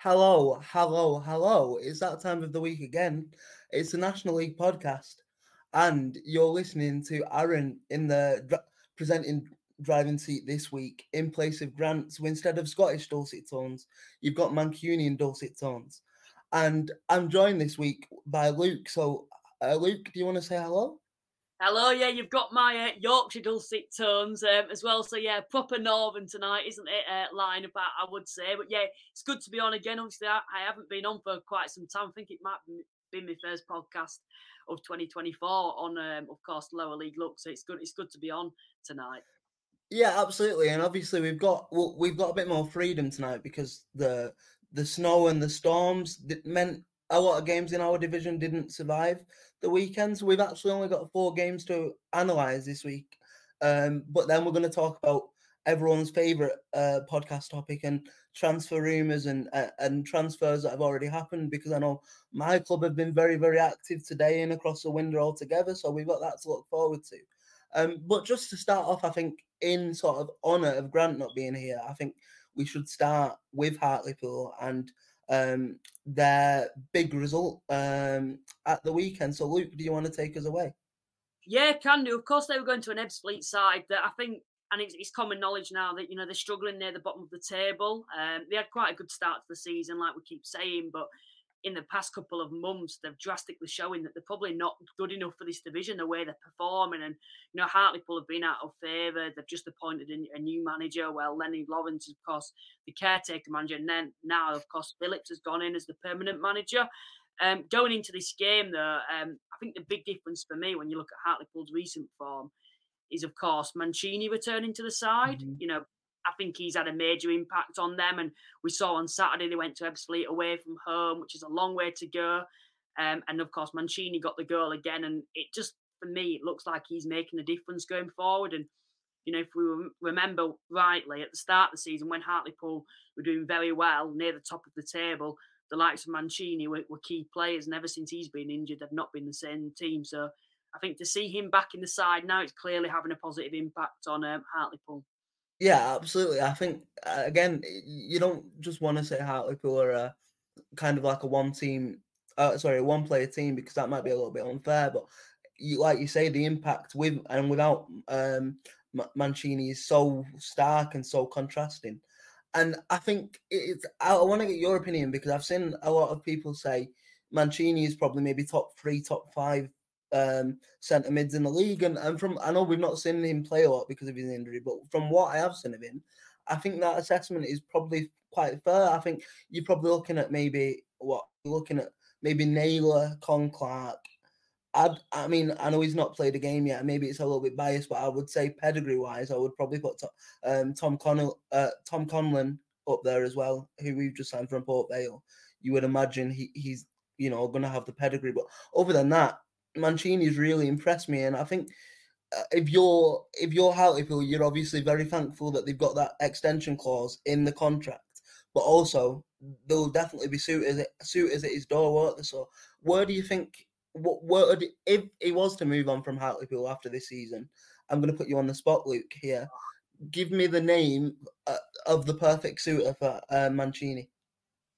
Hello, hello, hello. It's that time of the week again. It's the National League podcast, and you're listening to Aaron in the presenting driving seat this week in place of Grant. So instead of Scottish dulcet tones, you've got Mancunian dulcet tones. And I'm joined this week by Luke. So, uh, Luke, do you want to say hello? Hello, yeah, you've got my uh, Yorkshire dulcet tones um, as well. So yeah, proper northern tonight, isn't it? Uh, lineup, I, I would say. But yeah, it's good to be on again. Obviously, I, I haven't been on for quite some time. I think it might be my first podcast of 2024 on, um, of course, lower league look. So it's good. It's good to be on tonight. Yeah, absolutely. And obviously, we've got well, we've got a bit more freedom tonight because the the snow and the storms that meant a lot of games in our division didn't survive the weekend. So we've actually only got four games to analyze this week. Um, but then we're going to talk about everyone's favorite uh, podcast topic and transfer rumors and uh, and transfers that have already happened because I know my club have been very very active today and across the window altogether. So we've got that to look forward to. Um, but just to start off, I think in sort of honour of Grant not being here, I think we should start with Hartlepool and um, their big result um, at the weekend. So, Luke, do you want to take us away? Yeah, can do. Of course, they were going to an Ebbsfleet side that I think, and it's, it's, common knowledge now that you know they're struggling near the bottom of the table. Um, they had quite a good start to the season, like we keep saying, but in the past couple of months, they've drastically showing that they're probably not good enough for this division the way they're performing. And you know, Hartlepool have been out of favour. They've just appointed a, a, new manager. Well, Lennie Lawrence is, of course, the caretaker manager, and then now, of course, Phillips has gone in as the permanent manager. Um, going into this game, though, um, I think the big difference for me when you look at Hartlepool's recent form is, of course, Mancini returning to the side. Mm-hmm. You know, I think he's had a major impact on them. And we saw on Saturday they went to Ebbsfleet away from home, which is a long way to go. Um, and of course, Mancini got the goal again. And it just, for me, it looks like he's making a difference going forward. And, you know, if we remember rightly, at the start of the season, when Hartlepool were doing very well near the top of the table, the likes of Mancini were, were key players. And ever since he's been injured, they've not been the same team. So I think to see him back in the side now, it's clearly having a positive impact on um, Hartlepool. Yeah, absolutely. I think uh, again, you don't just want to say Hartlepool are a kind of like a one team, uh, sorry, a one player team because that might be a little bit unfair. But you, like you say, the impact with and without um, Mancini is so stark and so contrasting. And I think it's. I want to get your opinion because I've seen a lot of people say Mancini is probably maybe top three, top five um, centre mids in the league. And, and from I know we've not seen him play a lot because of his injury, but from what I have seen of him, I think that assessment is probably quite fair. I think you're probably looking at maybe what you're looking at maybe Naylor, Con Clark. i I mean, I know he's not played a game yet. Maybe it's a little bit biased, but I would say pedigree wise, I would probably put um, Tom Connell, uh, Tom Conlon up there as well, who we've just signed from Port Vale. You would imagine he, he's you know going to have the pedigree, but other than that, Mancini's really impressed me, and I think uh, if you're if you're Hartlepool, you're obviously very thankful that they've got that extension clause in the contract, but also there'll definitely be suitors suitors at his door, won't there? So, where do you think? What word if he was to move on from Hartlepool after this season? I'm going to put you on the spot, Luke. Here, give me the name uh, of the perfect suitor for uh, Mancini.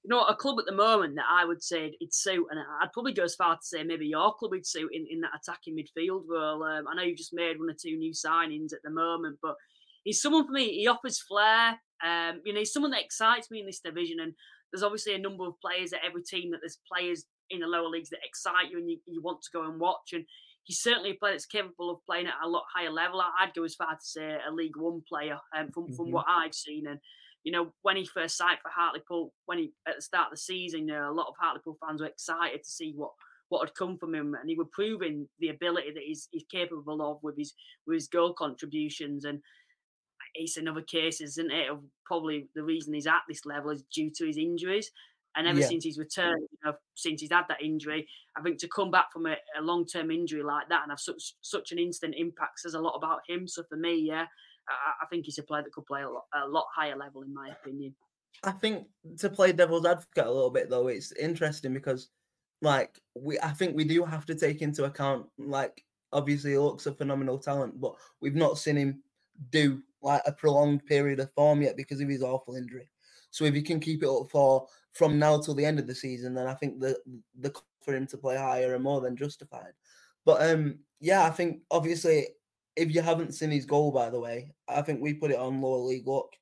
You know, a club at the moment that I would say it'd suit, and I'd probably go as far to say maybe your club would suit in, in that attacking midfield role. Um, I know you've just made one or two new signings at the moment, but he's someone for me. He offers flair. Um, you know, he's someone that excites me in this division, and there's obviously a number of players at every team that there's players in the lower leagues that excite you and you, you want to go and watch. And he's certainly a player that's capable of playing at a lot higher level. I'd go as far to say a League One player um, from, mm-hmm. from what I've seen. And, you know, when he first signed for Hartlepool, when he at the start of the season, you know, a lot of Hartlepool fans were excited to see what what had come from him, and he was proving the ability that he's, he's capable of with his with his goal contributions. And it's another case, isn't it? Of probably the reason he's at this level is due to his injuries. And ever yeah. since he's returned, you know, since he's had that injury, I think to come back from a, a long term injury like that and have such such an instant impact says a lot about him. So for me, yeah, I, I think he's a player that could play a lot, a lot higher level, in my opinion. I think to play devil's advocate a little bit though, it's interesting because like we I think we do have to take into account like obviously he looks a phenomenal talent, but we've not seen him do like a prolonged period of form yet because of his awful injury. So if he can keep it up for from now till the end of the season, then I think the the for him to play higher are more than justified. But um, yeah, I think obviously if you haven't seen his goal, by the way, I think we put it on lower league look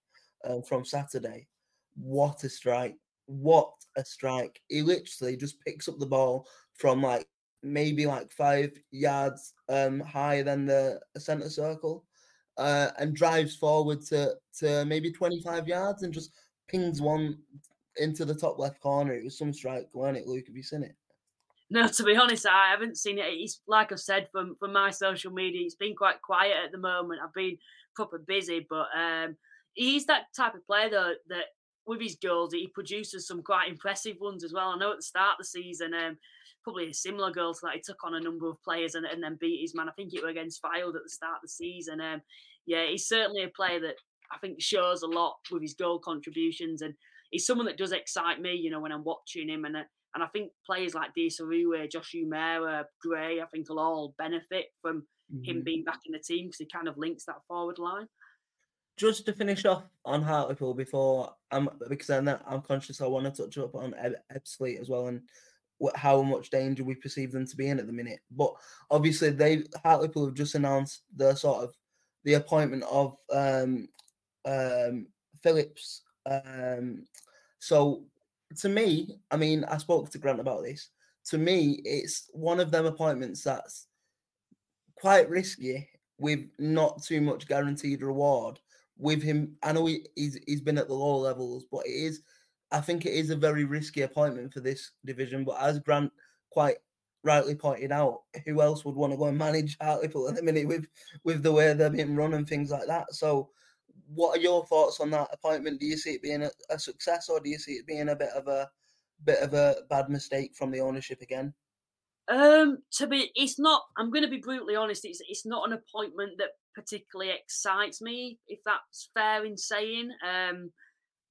um, from Saturday. What a strike! What a strike! He literally just picks up the ball from like maybe like five yards um, higher than the center circle, uh, and drives forward to to maybe twenty five yards and just pings one into the top left corner. It was some strike, weren't it, Luke? Have you seen it? No, to be honest, I haven't seen it. It's like I've said from from my social media, it's been quite quiet at the moment. I've been proper busy, but um, he's that type of player though that with his goals, he produces some quite impressive ones as well. I know at the start of the season, um, probably a similar goal to that. He took on a number of players and, and then beat his man. I think it was against Fylde at the start of the season. Um, yeah, he's certainly a player that I think shows a lot with his goal contributions, and he's someone that does excite me. You know, when I'm watching him, and uh, and I think players like Dieseruvwe, Josh Umerah, Gray, I think will all benefit from mm-hmm. him being back in the team because he kind of links that forward line. Just to finish off on Hartlepool before I'm because then I'm conscious I want to touch up on Ebbsfleet as well and how much danger we perceive them to be in at the minute. But obviously, they Hartlepool have just announced the sort of the appointment of um, um, Phillips. Um, so to me, I mean, I spoke to Grant about this. To me, it's one of them appointments that's quite risky with not too much guaranteed reward. With him, I know he, he's he's been at the lower levels, but it is, I think it is a very risky appointment for this division. But as Grant quite rightly pointed out, who else would want to go and manage Hartlepool at the minute with with the way they're being run and things like that? So what are your thoughts on that appointment? Do you see it being a, a, success, or do you see it being a bit of a bit of a bad mistake from the ownership again? Um, to be, it's not. I'm going to be brutally honest. It's it's not an appointment that particularly excites me, if that's fair in saying. Um,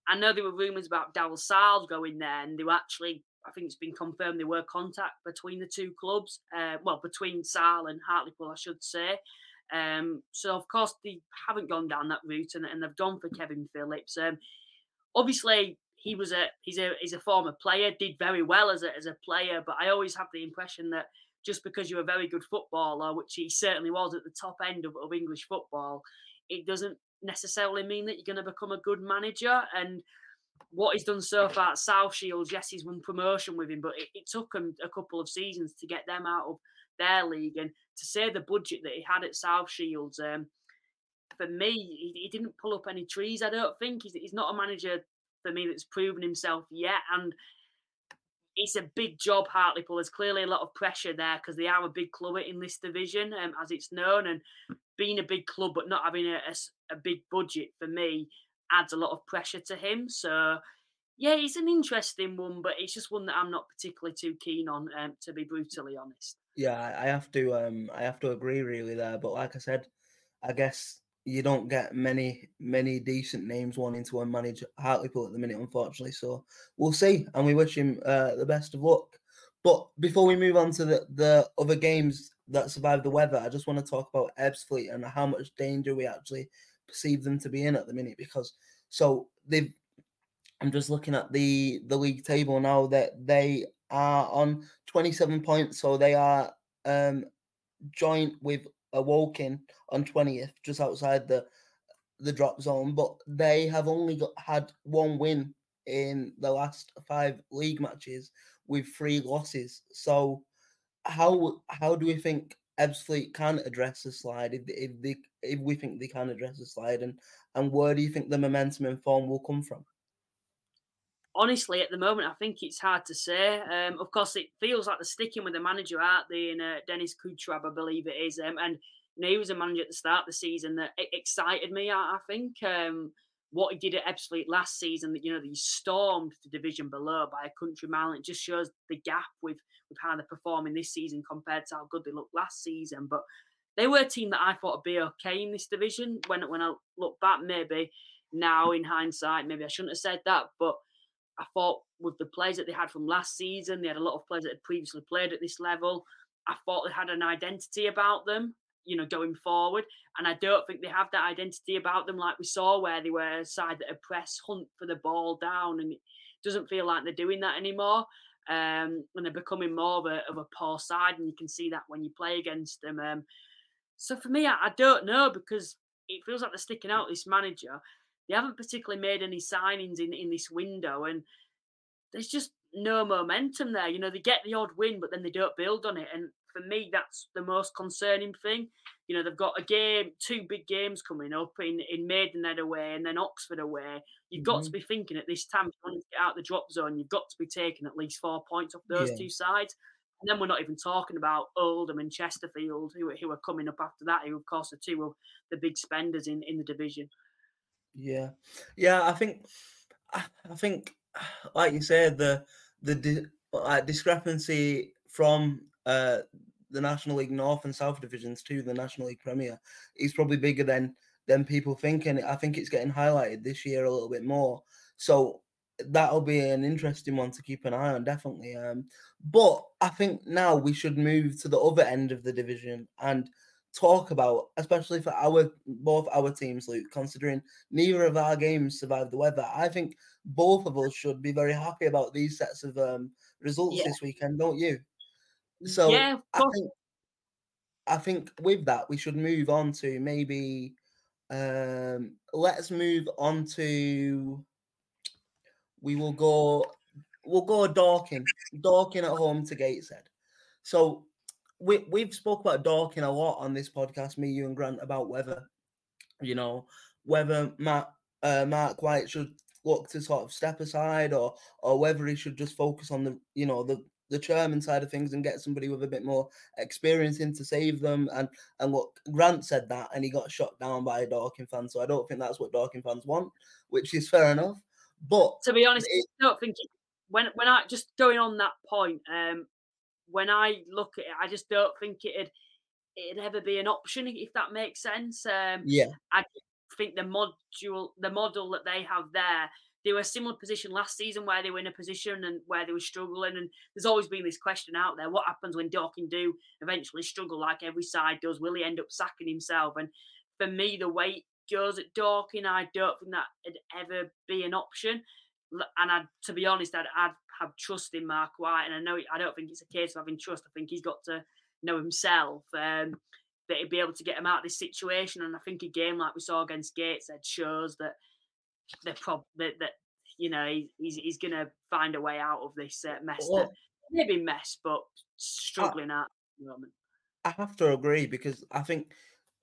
I know there were rumours about Daryl Sarll going there, and they were actually. I think it's been confirmed there were contact between the two clubs. Uh, well, between Sarll and Hartlepool, I should say. Um, so of course they haven't gone down that route, and, and they've gone for Kevin Phillips. Um, obviously, he was a he's a he's a former player, did very well as a as a player, but I always have the impression that just because you're a very good footballer, which he certainly was at the top end of, of English football, it doesn't necessarily mean that you're going to become a good manager. And what he's done so far at South Shields, yes, he's won promotion with him, but it, it took him a couple of seasons to get them out of their league. And to say the budget that he had at South Shields, um, for me, he, he, didn't pull up any trees. I don't think he's, he's not a manager for me that's proven himself yet. And it's a big job, Hartlepool. There's clearly a lot of pressure there because they are a big club in this division, um, as it's known. And being a big club but not having a, a, a big budget for me adds a lot of pressure to him. So yeah, it's an interesting one, but it's just one that I'm not particularly too keen on, um, to be brutally honest. Yeah, I have to um I have to agree really there. But like I said, I guess you don't get many many decent names wanting to unmanage Hartlepool at the minute, unfortunately. So we'll see, and we wish him uh, the best of luck. But before we move on to the, the other games that survived the weather, I just want to talk about Ebbsfleet and how much danger we actually perceive them to be in at the minute. Because so they've, I'm just looking at the the league table now that they are on 27 points, so they are um joint with a Woking on 20th, just outside the the drop zone. But they have only got had one win in the last five league matches with three losses. So how how do we think Ebbsfleet can address the slide if if they if we think they can address the slide and and where do you think the momentum and form will come from? Honestly, at the moment, I think it's hard to say. Um, of course, it feels like they're sticking with the manager, aren't they? And uh, Dennis Kutrieb, I believe it is. Um, and you know, he was a manager at the start of the season that excited me. I, I think um, what he did at Ebbsfleet last season, that you know, he stormed the division below by a country mile. It just shows the gap with with how they're performing this season compared to how good they looked last season. But they were a team that I thought would be okay in this division. When when I look back, maybe now in hindsight, maybe I shouldn't have said that, but I thought with the players that they had from last season, they had a lot of players that had previously played at this level. I thought they had an identity about them, you know, going forward. And I don't think they have that identity about them like we saw where they were a side that press, hunt for the ball down. And it doesn't feel like they're doing that anymore. Um, and they're becoming more of a, of a poor side. And you can see that when you play against them. Um, so for me, I, I don't know because it feels like they're sticking out this manager. They haven't particularly made any signings in, in this window, and there's just no momentum there. You know, they get the odd win, but then they don't build on it. And for me, that's the most concerning thing. You know, they've got a game, two big games coming up in, in Maidenhead away and then Oxford away. You've got mm-hmm. to be thinking at this time, you want to get out the drop zone, you've got to be taking at least four points off those yeah. two sides. And then we're not even talking about Oldham and Chesterfield, who, who are coming up after that, who, of course, are two of the big spenders in, in the division. Yeah, yeah. I think, I think, like you said, the the uh, discrepancy from uh, the National League North and South divisions to the National League Premier is probably bigger than than people think, and I think it's getting highlighted this year a little bit more. So that'll be an interesting one to keep an eye on, definitely. Um, but I think now we should move to the other end of the division and talk about, especially for our both our teams, Luke, considering neither of our games survived the weather. I think both of us should be very happy about these sets of um, results yeah. this weekend, don't you? So yeah, I think I think with that we should move on to maybe um let's move on to we will go we'll go Dorking. Dorking at home to Gateshead. So we we've spoke about Dorking a lot on this podcast, me, you, and Grant, about whether you know whether Matt uh, Marc White should look to sort of step aside or or whether he should just focus on the you know the the chairman side of things and get somebody with a bit more experience in to save them. And and look, Grant said that and he got shot down by a Dorking fan. So I don't think that's what Dorking fans want, which is fair enough. But to be honest, it, I don't think when when I just going on that point, um, when I look at it, I just don't think it'd it'd ever be an option if that makes sense. Um, yeah, I think the module, the model that they have there, they were a similar position last season where they were in a position and where they were struggling. And there's always been this question out there: what happens when Dorking do eventually struggle, like every side does? Will he end up sacking himself? And for me, the way it goes at Dorking, I don't think that would ever be an option and I, to be honest, I'd, I'd have trust in Marc White, and I know I don't think it's a case of having trust. I think he's got to know himself um, that he'd be able to get him out of this situation. And I think a game like we saw against Gateshead shows that the prob that, that you know he's he's going to find a way out of this uh, mess. Well, that, maybe mess, but struggling I, at the moment. I have to agree because I think,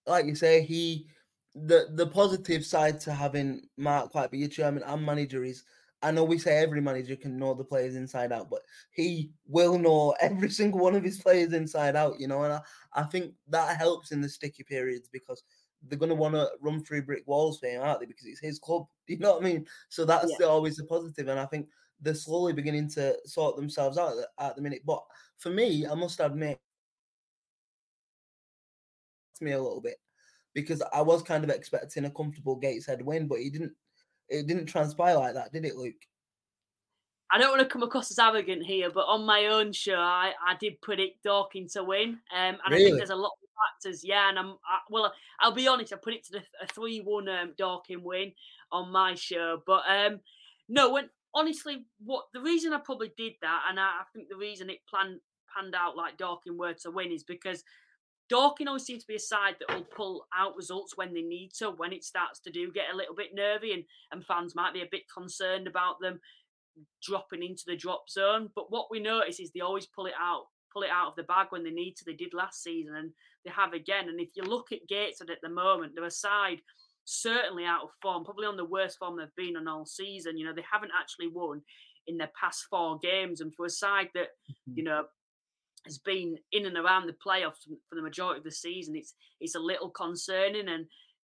like you say, he the the positive side to having Marc White be your chairman and manager is I know we say every manager can know the players inside out, but he will know every single one of his players inside out, you know. And I, I think that helps in the sticky periods because they're going to want to run through brick walls for him, aren't they? Because it's his club. You know what I mean? So that's yeah. always a positive, and I think they're slowly beginning to sort themselves out at the, at the minute. But for me, I must admit, me a little bit because I was kind of expecting a comfortable Gateshead win, but he didn't. It didn't transpire like that, did it, Luke? I don't want to come across as arrogant here, but on my own show, I, I did predict Dorking to win, um, and really? I think there's a lot of factors. Yeah, and I'm I, well. I'll be honest. I put predicted a, a three-one um, Dorking win on my show, but um, no. When honestly, what the reason I probably did that, and I, I think the reason it planned panned out like Dorking were to win is because Dorking always seems to be a side that will pull out results when they need to, when it starts to do get a little bit nervy, and, and fans might be a bit concerned about them dropping into the drop zone. But what we notice is they always pull it out, pull it out of the bag when they need to. They did last season, and they have again. And if you look at Gateshead at the moment, they're a side certainly out of form, probably on the worst form they've been on all season. You know, they haven't actually won in their past four games, and for a side that mm-hmm. you know has been in and around the playoffs for the majority of the season, it's it's a little concerning. And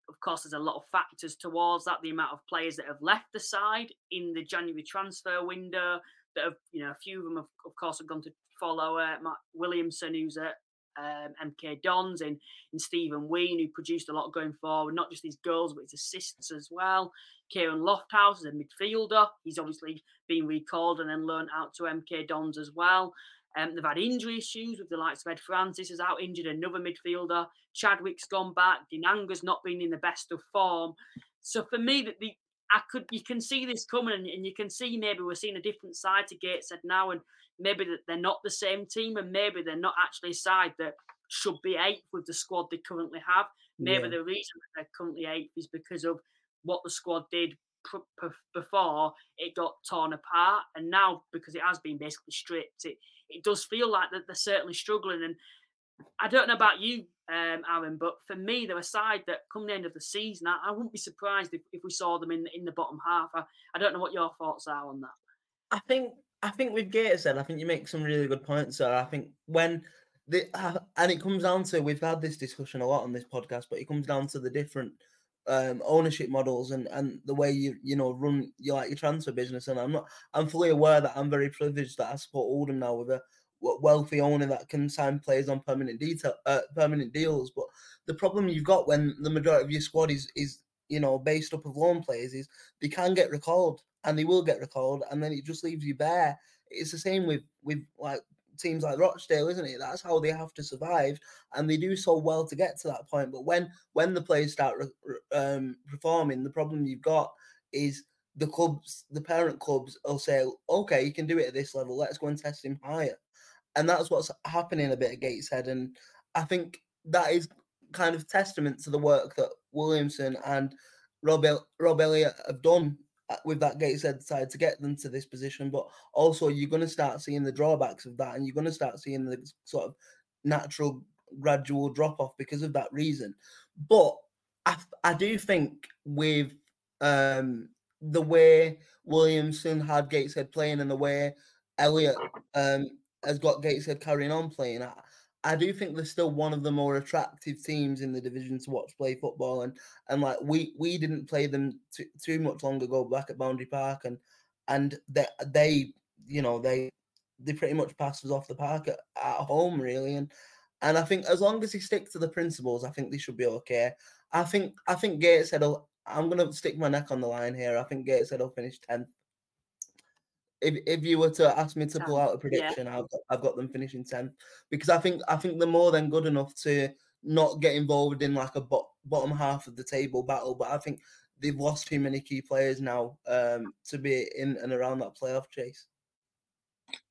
of course, there's a lot of factors towards that. The amount of players that have left the side in the January transfer window. That have, you know, a few of them, have, of course, have gone to follow uh, Matt Williamson, who's at um, MK Dons, and, in Stephen Wearne, who produced a lot going forward, not just his goals but his assists as well. Kieran Lofthouse is a midfielder. He's obviously been recalled and then loaned out to MK Dons as well. Um, they've had injury issues with the likes of Ed Francis is out injured, another midfielder. Chadwick's gone back. Dinanga's not been in the best of form. So for me, that the I could you can see this coming, and, and, you can see maybe we're seeing a different side to Gateshead now, and maybe that they're not the same team, and maybe they're not actually a side that should be eighth with the squad they currently have. Maybe yeah. the reason that they're currently eighth is because of what the squad did before it got torn apart, and now because it has been basically stripped, it it does feel like that they're certainly struggling. And I don't know about you, um, Aaron, but for me, they're a side that come the end of the season, I, I wouldn't be surprised if, if we saw them in in the bottom half. I, I don't know what your thoughts are on that. I think I think with Gateshead, I think you make some really good points there. I think when the uh, and it comes down to we've had this discussion a lot on this podcast, but it comes down to the different um, ownership models and, and the way you you know run your like your transfer business. And I'm not I'm fully aware that I'm very privileged that I support Oldham now with a wealthy owner that can sign players on permanent detail uh, permanent deals. But the problem you've got when the majority of your squad is is you know based up of loan players is they can get recalled and they will get recalled and then it just leaves you bare. It's the same with with like teams like Rochdale, isn't it? That's how they have to survive, and they do so well to get to that point. But when when the players start um, performing, the problem you've got is the clubs, the parent clubs, will say, "Okay, you can do it at this level. Let's go and test him higher," and that's what's happening a bit at Gateshead. And I think that is kind of testament to the work that Williamson and Rob, El- Rob Elliott have done with that Gateshead side to get them to this position. But also, you're going to start seeing the drawbacks of that, and you're going to start seeing the sort of natural gradual drop off because of that reason. But I, I do think with um, the way Williamson had Gateshead playing and the way Elliott um, has got Gateshead carrying on playing, I do think they're still one of the more attractive teams in the division to watch play football, and and like we we didn't play them too, much long ago back at Boundary Park, and and they they you know they they pretty much passed us off the park at, at home really, and and I think as long as he sticks to the principles, I think they should be okay. I think I think Gateshead. I'm gonna stick my neck on the line here. I think Gateshead will finish tenth if if you were to ask me to pull out a prediction, yeah. I've got, I've got them finishing tenth because I think I think they're more than good enough to not get involved in like a bo- bottom half of the table battle. But I think they've lost too many key players now um, to be in and around that playoff chase.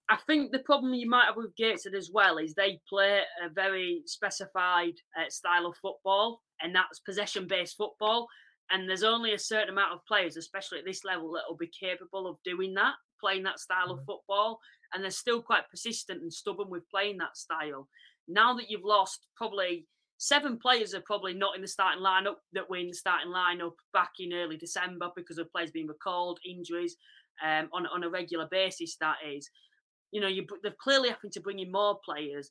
I think the problem you might have with Gateshead as well is they play a very specified uh, style of football, and that's possession-based football. And there's only a certain amount of players, especially at this level, that will be capable of doing that playing that style of mm. football, and they're still quite persistent and stubborn with playing that style. Now that you've lost probably seven players are probably not in the starting lineup that were in the starting lineup back in early December because of players being recalled, injuries um, on on a regular basis. That is, you know, you they're clearly having to bring in more players.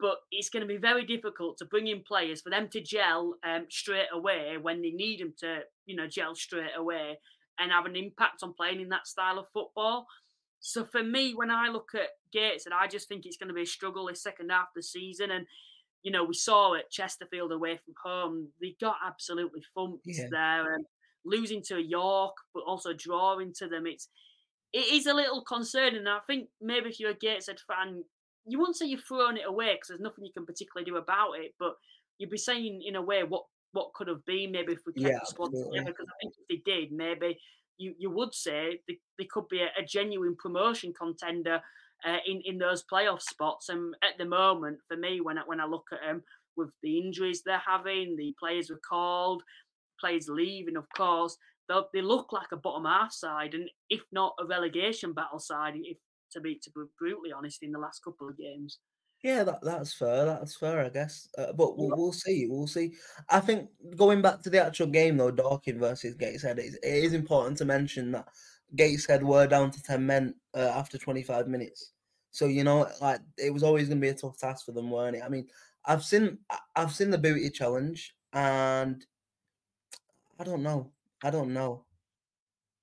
but it's going to be very difficult to bring in players for them to gel um, straight away when they need them to, you know, gel straight away and have an impact on playing in that style of football. So for me, when I look at Gates, and I just think it's going to be a struggle this second half of the season. And you know, we saw at Chesterfield away from home, they got absolutely thumped yeah. there, and losing to York, but also drawing to them. It's it is a little concerning. I think maybe if you're a Gateshead fan, you wouldn't say you're throwing it away because there's nothing you can particularly do about it, but you'd be saying in a way what what could have been maybe if we kept yeah, the squad together. Because I think if they did, maybe you, you would say they, they could be a, a genuine promotion contender uh, in in those playoff spots. And at the moment, for me, when I, when I look at them with the injuries they're having, the players were called, players leaving, of course, they look like a bottom half side, and if not a relegation battle side, if to be to be brutally honest, in the last couple of games. Yeah, that, that's fair. That's fair, I guess. Uh, but we'll, we'll, see. We'll see. I think going back to the actual game though, Dorking versus Gateshead, it is, it is important to mention that Gateshead were down to ten men uh, after twenty five minutes. So you know, like it was always going to be a tough task for them, weren't it? I mean, I've seen I've seen the booty challenge, and I don't know. I don't know.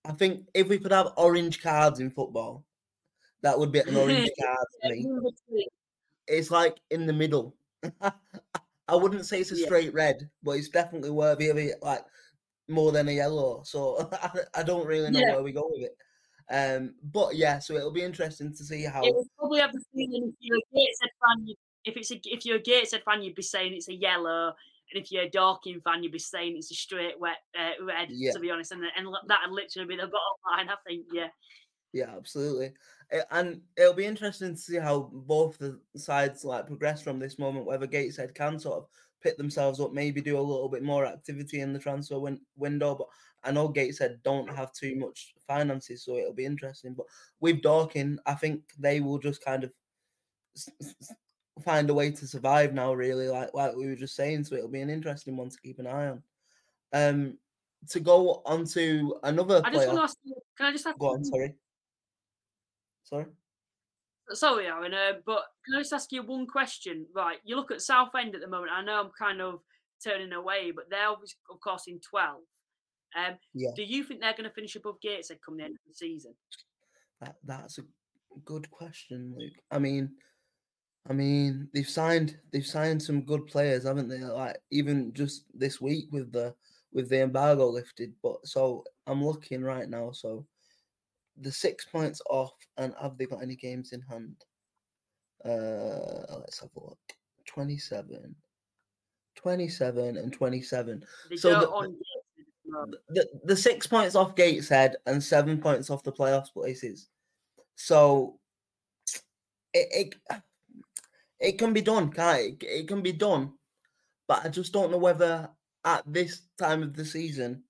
I think if we could have orange cards in football, that would be an orange card for me. It's like in the middle. I wouldn't say it's a straight yeah. red, but it's definitely worthy of it, like more than a yellow. So I, don't really know yeah. where we go with it. Um, but yeah, so it'll be interesting to see how. It will probably have the feeling if you're a Gateshead fan, if it's a, if you're a Gateshead fan, you'd be saying it's a yellow, and if you're a Dorking fan, you'd be saying it's a straight wet uh, red. Yeah. To be honest, and and that'd literally be the bottom line. I think, yeah. Yeah, absolutely, and it'll be interesting to see how both the sides like progress from this moment. Whether Gateshead can sort of pick themselves up, maybe do a little bit more activity in the transfer win- window. But I know Gateshead don't have too much finances, so it'll be interesting. But with Dorking, I think they will just kind of find a way to survive now. Really, like like we were just saying, so it'll be an interesting one to keep an eye on. Um, to go on to another. I just want to ask you. Can I just ask? Go on. Sorry. Sorry. Sorry, Aaron, uh, but can I just ask you one question? Right, you look at Southend at the moment. I know I'm kind of turning away, but they're obviously, of course, in 12. Um, yeah. Do you think they're going to finish above Gateshead come the end of the season? That, that's a good question, Luke. I mean, I mean, they've signed they've signed some good players, haven't they? Like even just this week with the with the embargo lifted. But so I'm looking right now. So the six points off, and have they got any games in hand? Uh, let's have a look. 27, 27 and 27. They so the, the, the six points off Gateshead and seven points off the playoffs places. So it, it it can be done, can't it? It can be done, but I just don't know whether at this time of the season,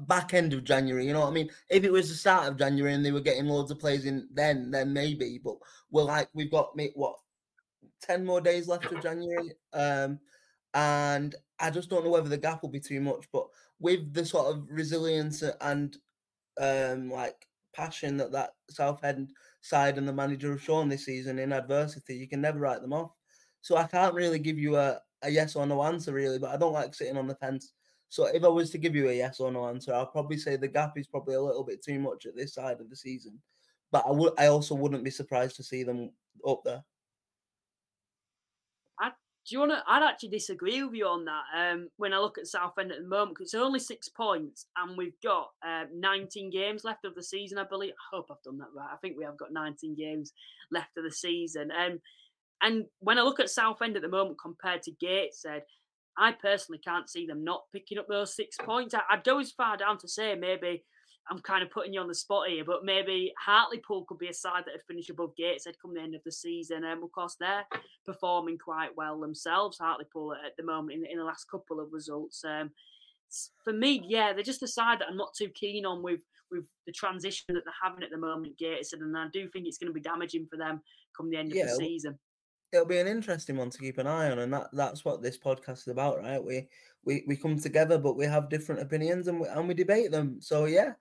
back end of January, you know what I mean? If it was the start of January and they were getting loads of players in, then then maybe. But we're like we've got what ten more days left of January, um, and I just don't know whether the gap will be too much. But with the sort of resilience and um, like passion that that Southend side and the manager have shown this season in adversity, you can never write them off. So I can't really give you a, a yes or no answer really, but I don't like sitting on the fence. So if I was to give you a yes or no answer, I'll probably say the gap is probably a little bit too much at this side of the season. But I would I also wouldn't be surprised to see them up there I do you want to? I'd actually disagree with you on that. Um, when I look at Southend at the moment, because it's only six points, and we've got uh, 19 games left of the season. I believe. I hope I've done that right. I think we have got 19 games left of the season. Um, and when I look at Southend at the moment compared to Gateshead, I personally can't see them not picking up those six points. I, I'd go as far down to say maybe I'm kind of putting you on the spot here, but maybe Hartlepool could be a side that would finish above Gateshead come the end of the season. And um, of course, they're performing quite well themselves, Hartlepool, at the moment in, in the last couple of results. Um, for me, yeah, they're just a side that I'm not too keen on with with the transition that they're having at the moment, Gateshead, and I do think it's going to be damaging for them come the end yeah, of the season. It'll be an interesting one to keep an eye on, and that, that's what this podcast is about, right? We we we come together, but we have different opinions and we, and we debate them. So yeah,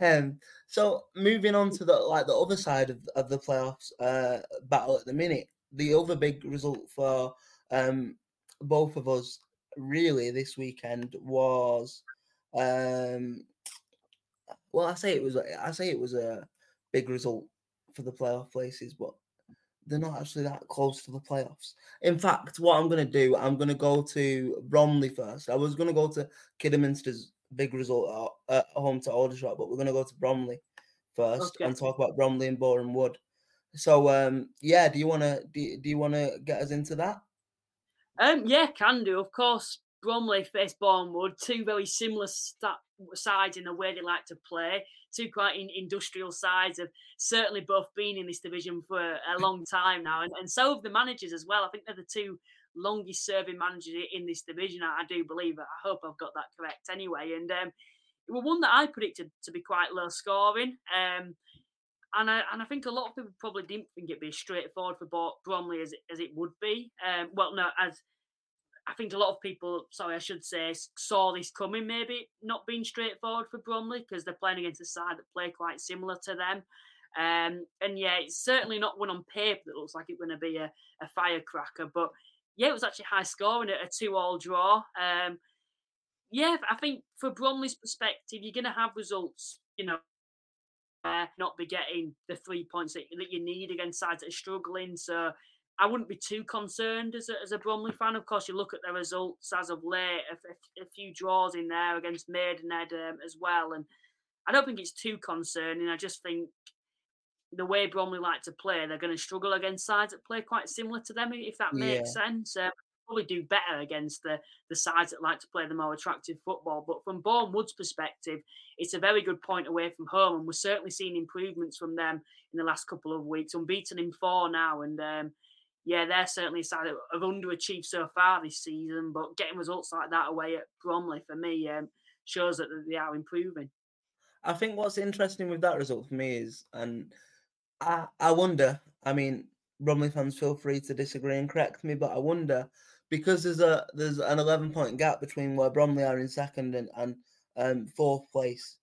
um, so moving on to the like the other side of, of the playoffs uh, battle at the minute, the other big result for um, both of us really this weekend was um, well, I say it was I say it was a big result for the playoff places, but they're not actually that close to the playoffs. In fact, what I'm going to do, I'm going to go to Bromley first. I was going to go to Kidderminster's big result at, home to Aldershot, but we're going to go to Bromley first okay. and talk about Bromley and Boreham Wood. So, um, yeah, do you want to do, do you want to get us into that? Um, yeah, can do. Of course, Bromley face Wood, two very similar st- sides in the way they like to play. Two quite in, industrial sides have certainly both been in this division for a long time now, and, and so have the managers as well. I think they're the two longest serving managers in this division. I, do believe. I hope I've got that correct anyway. And um, it was one that I predicted to be quite low scoring. Um, and I and I think a lot of people probably didn't think it'd be straightforward for Bromley as it, as it would be. Um, well, no, as I think a lot of people, sorry, I should say, saw this coming. Maybe not being straightforward for Bromley because they're playing against a side that play quite similar to them. Um, and yeah, it's certainly not one on paper that looks like it's going to be a, a firecracker. But yeah, it was actually high scoring a two-all draw. Um, yeah, I think for Bromley's perspective, you're going to have results, you know, uh, not be getting the three points that, that you need against sides that are struggling. So I wouldn't be too concerned as a, as a Bromley fan. Of course, you look at the results as of late, a, a, a few draws in there against Maidenhead um, as well. And I don't think it's too concerning. I just think the way Bromley like to play, they're going to struggle against sides that play quite similar to them, if that makes yeah. sense. Um, probably do better against the, the sides that like to play the more attractive football. But from Wood's perspective, it's a very good point away from home, and we're certainly seeing improvements from them in the last couple of weeks. Unbeaten in four now, and um, yeah, they're certainly a side that have underachieved so far this season. But getting results like that away at Bromley for me um, shows that they are improving. I think what's interesting with that result for me is, and I, I wonder. I mean, Bromley fans, feel free to disagree and correct me, but I wonder because there's a there's an 11 point gap between where Bromley are in second and and um, fourth place.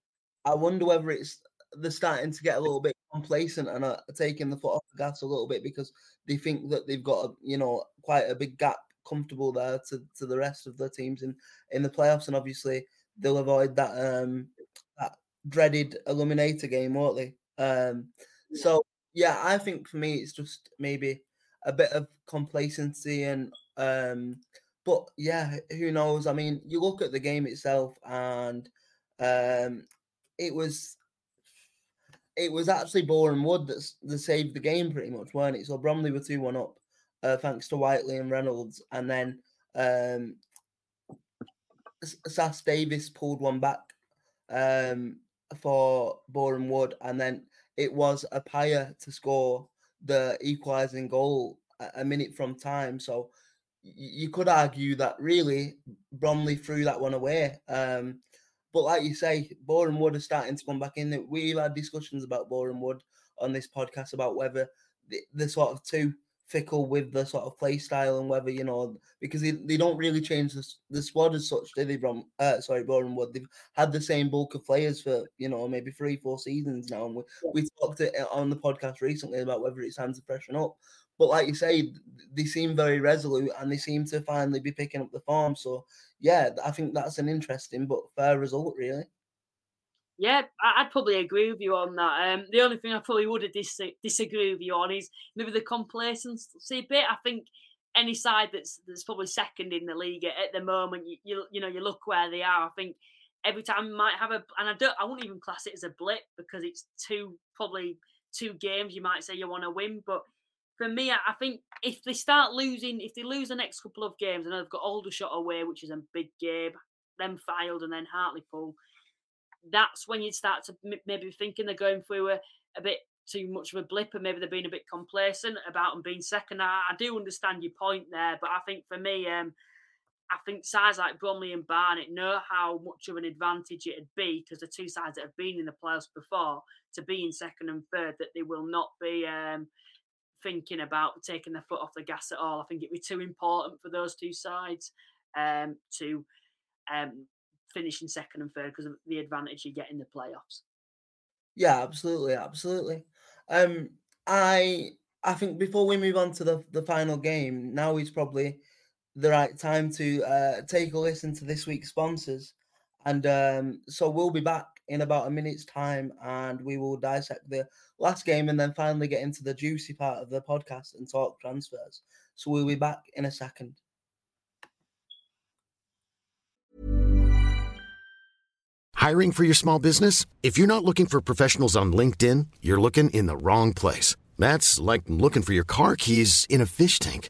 I wonder whether it's they're starting to get a little bit complacent and are taking the foot off the gas a little bit because they think that they've got a, you know quite a big gap comfortable there to, to the rest of the teams in in the playoffs and obviously they'll avoid that um that dreaded eliminator game won't they? Um so yeah i think for me it's just maybe a bit of complacency and um but yeah who knows? I mean you look at the game itself and um it was it was actually Boreham Wood that, that saved the game pretty much, weren't it? So Bromley were 2 1 up, uh, thanks to Whitely and Reynolds. And then um, Sass Davis pulled one back um, for Boreham Wood. And then it was Appiah to score the equalising goal a, a minute from time. So you could argue that really Bromley threw that one away. Um, but like you say, Boreham Wood is starting to come back in. We've had discussions about Boreham Wood on this podcast about whether the, the sort of too fickle with the sort of play style and whether you know because they, they don't really change the, the squad as such, do they? From uh, sorry, Boreham Wood. They've had the same bulk of players for you know maybe three, four seasons now. And we, we talked it on the podcast recently about whether it's time to freshen up. But like you say, they seem very resolute and they seem to finally be picking up the form. So yeah, I think that's an interesting but fair result, really. Yeah, I'd probably agree with you on that. Um, the only thing I probably would dis- disagree with you on is maybe the complacency bit. I think any side that's that's probably second in the league at, the moment, you, you, you know you look where they are. I think every time might have a, and I don't, I wouldn't even class it as a blip because it's two probably two games. You might say you want to win, but for me, I think if they start losing, if they lose the next couple of games, and they've got Aldershot away, which is a big game, then Fylde and then Hartlepool, that's when you'd start to maybe thinking they're going through a, a bit too much of a blip and maybe they're being a bit complacent about them being second. I, I do understand your point there, but I think for me, um, I think sides like Bromley and Barnet know how much of an advantage it'd be because the two sides that have been in the playoffs before to be in second and third that they will not be um, thinking about taking their foot off the gas at all. I think it'd be too important for those two sides um, to um, finish in second and third because of the advantage you get in the playoffs. Yeah, absolutely, absolutely. Um, I I think before we move on to the, the final game, now is probably the right time to uh, take a listen to this week's sponsors. And um, so we'll be back in about a minute's time and we will dissect the last game and then finally get into the juicy part of the podcast and talk transfers. So we'll be back in a second. Hiring for your small business? If you're not looking for professionals on LinkedIn, you're looking in the wrong place. That's like looking for your car keys in a fish tank.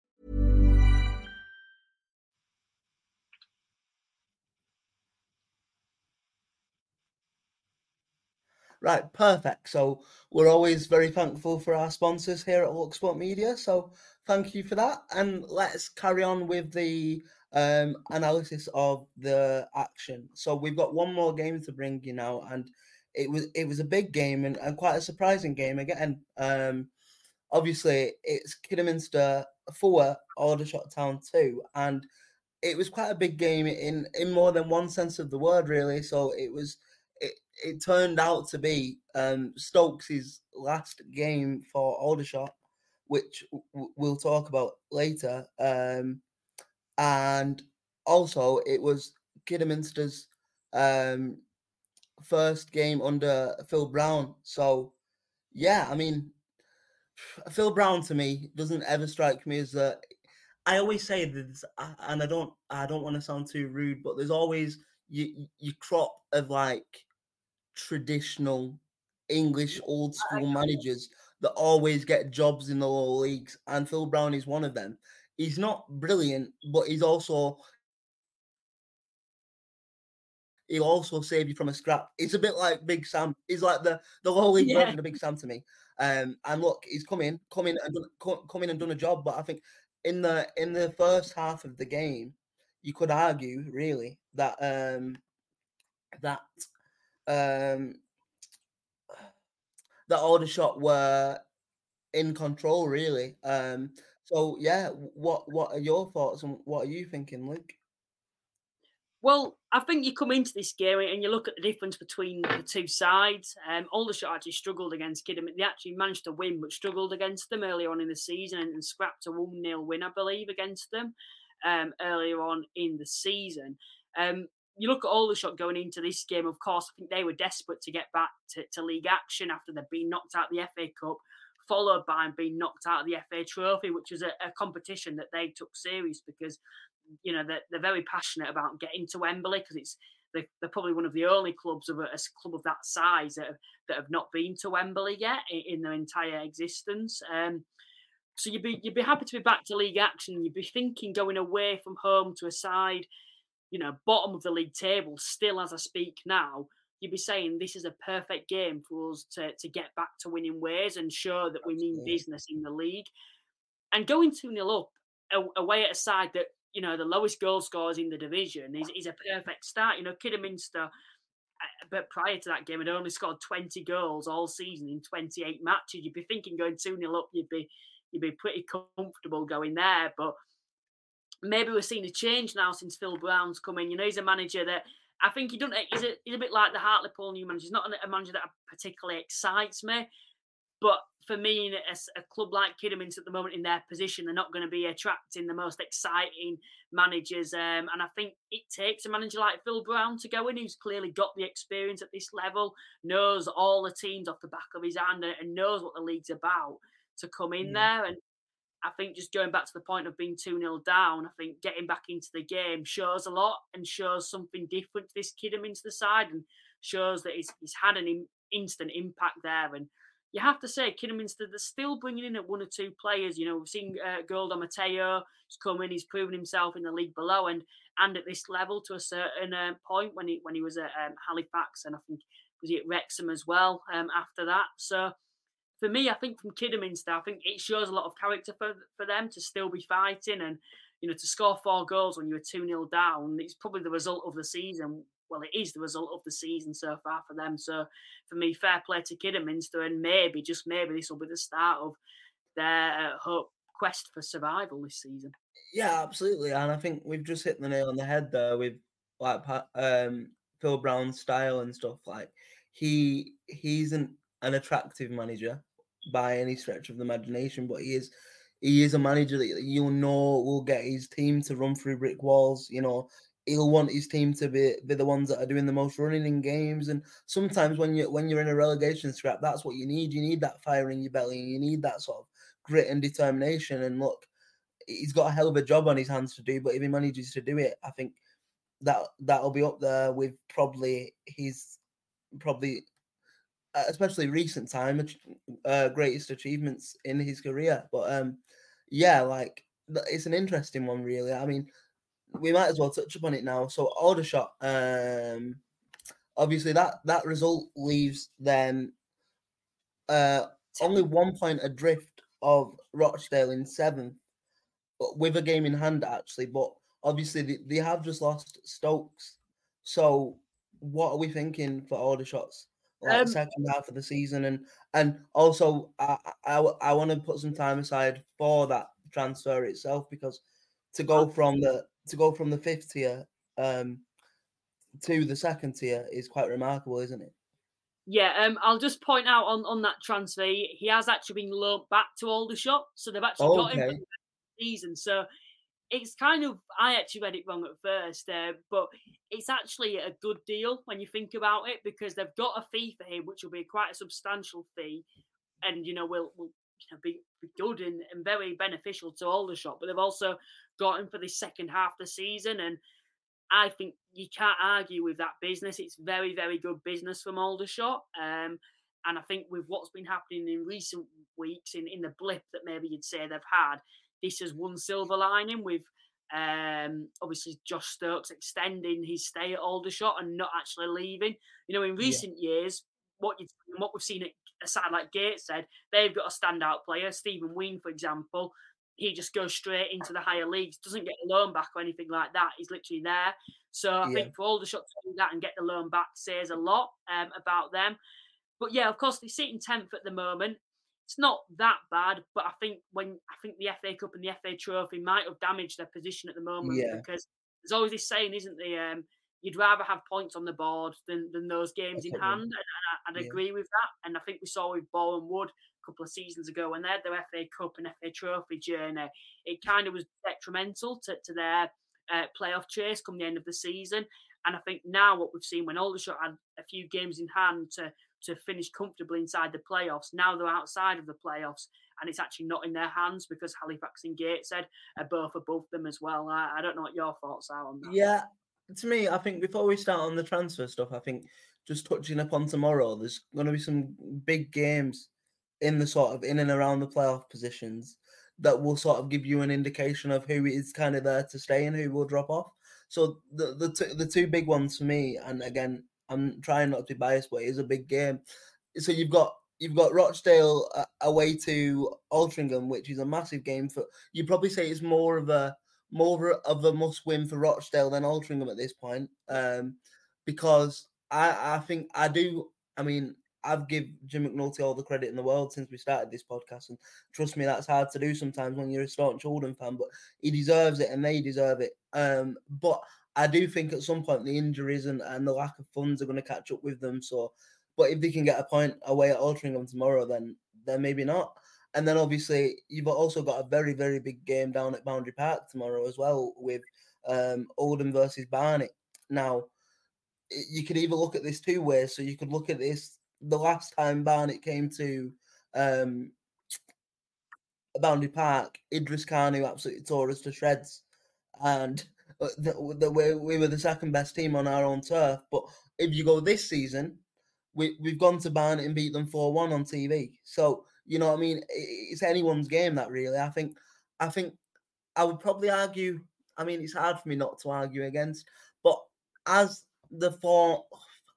Right, perfect. So we're always very thankful for our sponsors here at Looksport Media. So thank you for that. And let's carry on with the um, analysis of the action. So we've got one more game to bring you now, and it was it was a big game and, and quite a surprising game again. Um, obviously, it's Kidderminster four, Aldershot Town two, and it was quite a big game in in more than one sense of the word, really. So it was it, turned out to be um, Stokes' last game for Aldershot, which w- we'll talk about later. Um, and also, it was Kidderminster's um, first game under Phil Brown. So, yeah, I mean, Phil Brown to me doesn't ever strike me as a. I always say this, and I don't, I don't want to sound too rude, but there's always you, you crop of like traditional English old school managers that always get jobs in the lower leagues, and Phil Brown is one of them. He's not brilliant, but he's also he'll also save you from a scrap. It's a bit like Big Sam. He's like the the lower league yeah. version of Big Sam to me. Um, and look, he's come in, come in and done, come in and done a job. But I think in the in the first half of the game, you could argue really that um that um, that Aldershot were in control, really. Um, so yeah, what what are your thoughts and what are you thinking, Luke? Well, I think you come into this game and you look at the difference between the two sides. Um, Aldershot actually struggled against Kidham. They actually managed to win, but struggled against them early on in the season and, and scrapped a 1 0 win, I believe, against them um, earlier on in the season. Um, you look at Aldershot going into this game, of course, I think they were desperate to get back to, to league action after they'd been knocked out the FA Cup, followed by being knocked out of the FA Trophy, which was a, a competition that they took serious because, you know, they're, they're very passionate about getting to Wembley because it's they're, they're, probably one of the only clubs of a, a, club of that size that have, that have not been to Wembley yet in, in their entire existence. Um, so you'd be you'd be happy to be back to league action. You'd be thinking going away from home to a side you know, bottom of the league table still as I speak now, you'd be saying this is a perfect game for us to, to get back to winning ways and show that we mean business in the league. And going 2 0 up away at a side that, you know, the lowest goal scores in the division is, is a perfect start. You know, Kidderminster, uh, but prior to that game, had only scored 20 goals all season in 28 matches. You'd be thinking going 2 0 up, you'd be you'd be pretty comfortable going there. But maybe we're seeing a change now since Phil Brown's come in. You know, he's a manager that I think he don't. He's a, he's a bit like the Hartlepool new manager. He's not a manager that particularly excites me. But for me, a, a club like Kidderminster at the moment in their position, they're not going to be attracting the most exciting managers. Um, and I think it takes a manager like Phil Brown to go in, who's clearly got the experience at this level, knows all the teams off the back of his hand, and knows what the league's about to come in mm. there. And I think just going back to the point of being 2 0 down, I think getting back into the game shows a lot and shows something different to this Kidderminster side and shows that he's, he's had an in, instant impact there. And you have to say, Kidderminster, they're still bringing in at one or two players. You know, we've seen uh, Goldo Mateo, he's come in, he's proven himself in the league below and and at this level to a certain uh, point when he when he was at um, Halifax and I think was he at Wrexham as well um, after that. So for me, I think from Kidderminster, I think it shows a lot of character for for them to still be fighting and you know to score four goals when you were two 0 down. It's probably the result of the season. Well, it is the result of the season so far for them. So for me, fair play to Kidderminster, and maybe just maybe this will be the start of their uh, hope quest for survival this season. Yeah, absolutely, and I think we've just hit the nail on the head there with like um, Phil Brown's style and stuff. Like he he's an an attractive manager by any stretch of the imagination, but he is he is a manager that you'll know will get his team to run through brick walls. You know, he'll want his team to be be the ones that are doing the most running in games. And sometimes when you when you're in a relegation scrap, that's what you need. You need that fire in your belly. And you need that sort of grit and determination. And look, he's got a hell of a job on his hands to do. But if he manages to do it, I think that that'll be up there with probably his probably especially recent time, uh, greatest achievements in his career. But um, yeah, like it's an interesting one, really. I mean, we might as well touch upon it now. So Aldershot, um, obviously that that result leaves them uh, only one point adrift of Rochdale in seventh, but with a game in hand actually. But obviously they, they have just lost Stokes. So what are we thinking for Aldershot's like um, second half of the season, and and also I I, I want to put some time aside for that transfer itself because to go from the to go from the fifth tier um to the second tier is quite remarkable, isn't it? Yeah, um, I'll just point out on, on that transfer, he has actually been loaned back to Aldershot, so they've actually oh, got okay. him for the season. So it's kind of I actually read it wrong at first, uh, but it's actually a good deal when you think about it because they've got a fee for him, which will be quite a substantial fee, and you know will will you know, be, be good and, and very beneficial to Aldershot. But they've also got him for the second half of the season, and I think you can't argue with that business. It's very very good business from Aldershot. Um, and I think with what's been happening in recent weeks, in, in the blip that maybe you'd say they've had, this has one silver lining with um, obviously Josh Stokes extending his stay at Aldershot and not actually leaving. You know, in recent yeah. years, what you what we've seen at a side like Gateshead, they've got a standout player, Stephen Wearne, for example. He just goes straight into the higher leagues, doesn't get a loan back or anything like that. He's literally there. So I yeah. think for Aldershot to do that and get the loan back says a lot um, about them. But yeah, of course, they're sitting 10th at the moment it's not that bad, but I think when I think the FA Cup and the FA Trophy might have damaged their position at the moment yeah. because there's always this saying, isn't there? Um, you'd rather have points on the board than, than those games in hand. And, and I, would yeah. agree with that. And I think we saw with Boreham Wood a couple of seasons ago when they had their FA Cup and FA Trophy journey, it kind of was detrimental to, to their uh, playoff chase come the end of the season. And I think now what we've seen when Aldershot had a few games in hand to to finish comfortably inside the playoffs. Now they're outside of the playoffs, and it's actually not in their hands because Halifax and Gateshead are both above them as well. I, I don't know what your thoughts are on that. Yeah, to me, I think before we start on the transfer stuff, I think just touching upon tomorrow, there's going to be some big games in the sort of in and around the playoff positions that will sort of give you an indication of who is kind of there to stay and who will drop off. So the the the two big ones for me, and again, I'm trying not to be biased, but it is a big game. So you've got you've got Rochdale uh, away to Altrincham, which is a massive game for. You probably say it's more of a more of a must win for Rochdale than Altrincham at this point, um, because I I think I do. I mean, I've give Jim McNulty all the credit in the world since we started this podcast, and trust me, that's hard to do sometimes when you're a staunch Oldham fan. But he deserves it, and they deserve it. Um, but I do think at some point the injuries and, and the lack of funds are going to catch up with them. So, but if they can get a point away at Altrincham tomorrow, then then maybe not. And then obviously you've also got a very very big game down at Boundary Park tomorrow as well with um, Oldham versus Barnet. Now, you could either look at this two ways. So you could look at this the last time Barnet came to um, Boundary Park, Idris Kanu absolutely tore us to shreds, and uh, the, we, we were the second best team on our own turf. But if you go this season, we we've gone to Barnet and beat them four one on TV. So you know what I mean. It's anyone's game that really. I think I think I would probably argue. I mean, it's hard for me not to argue against, but as the four,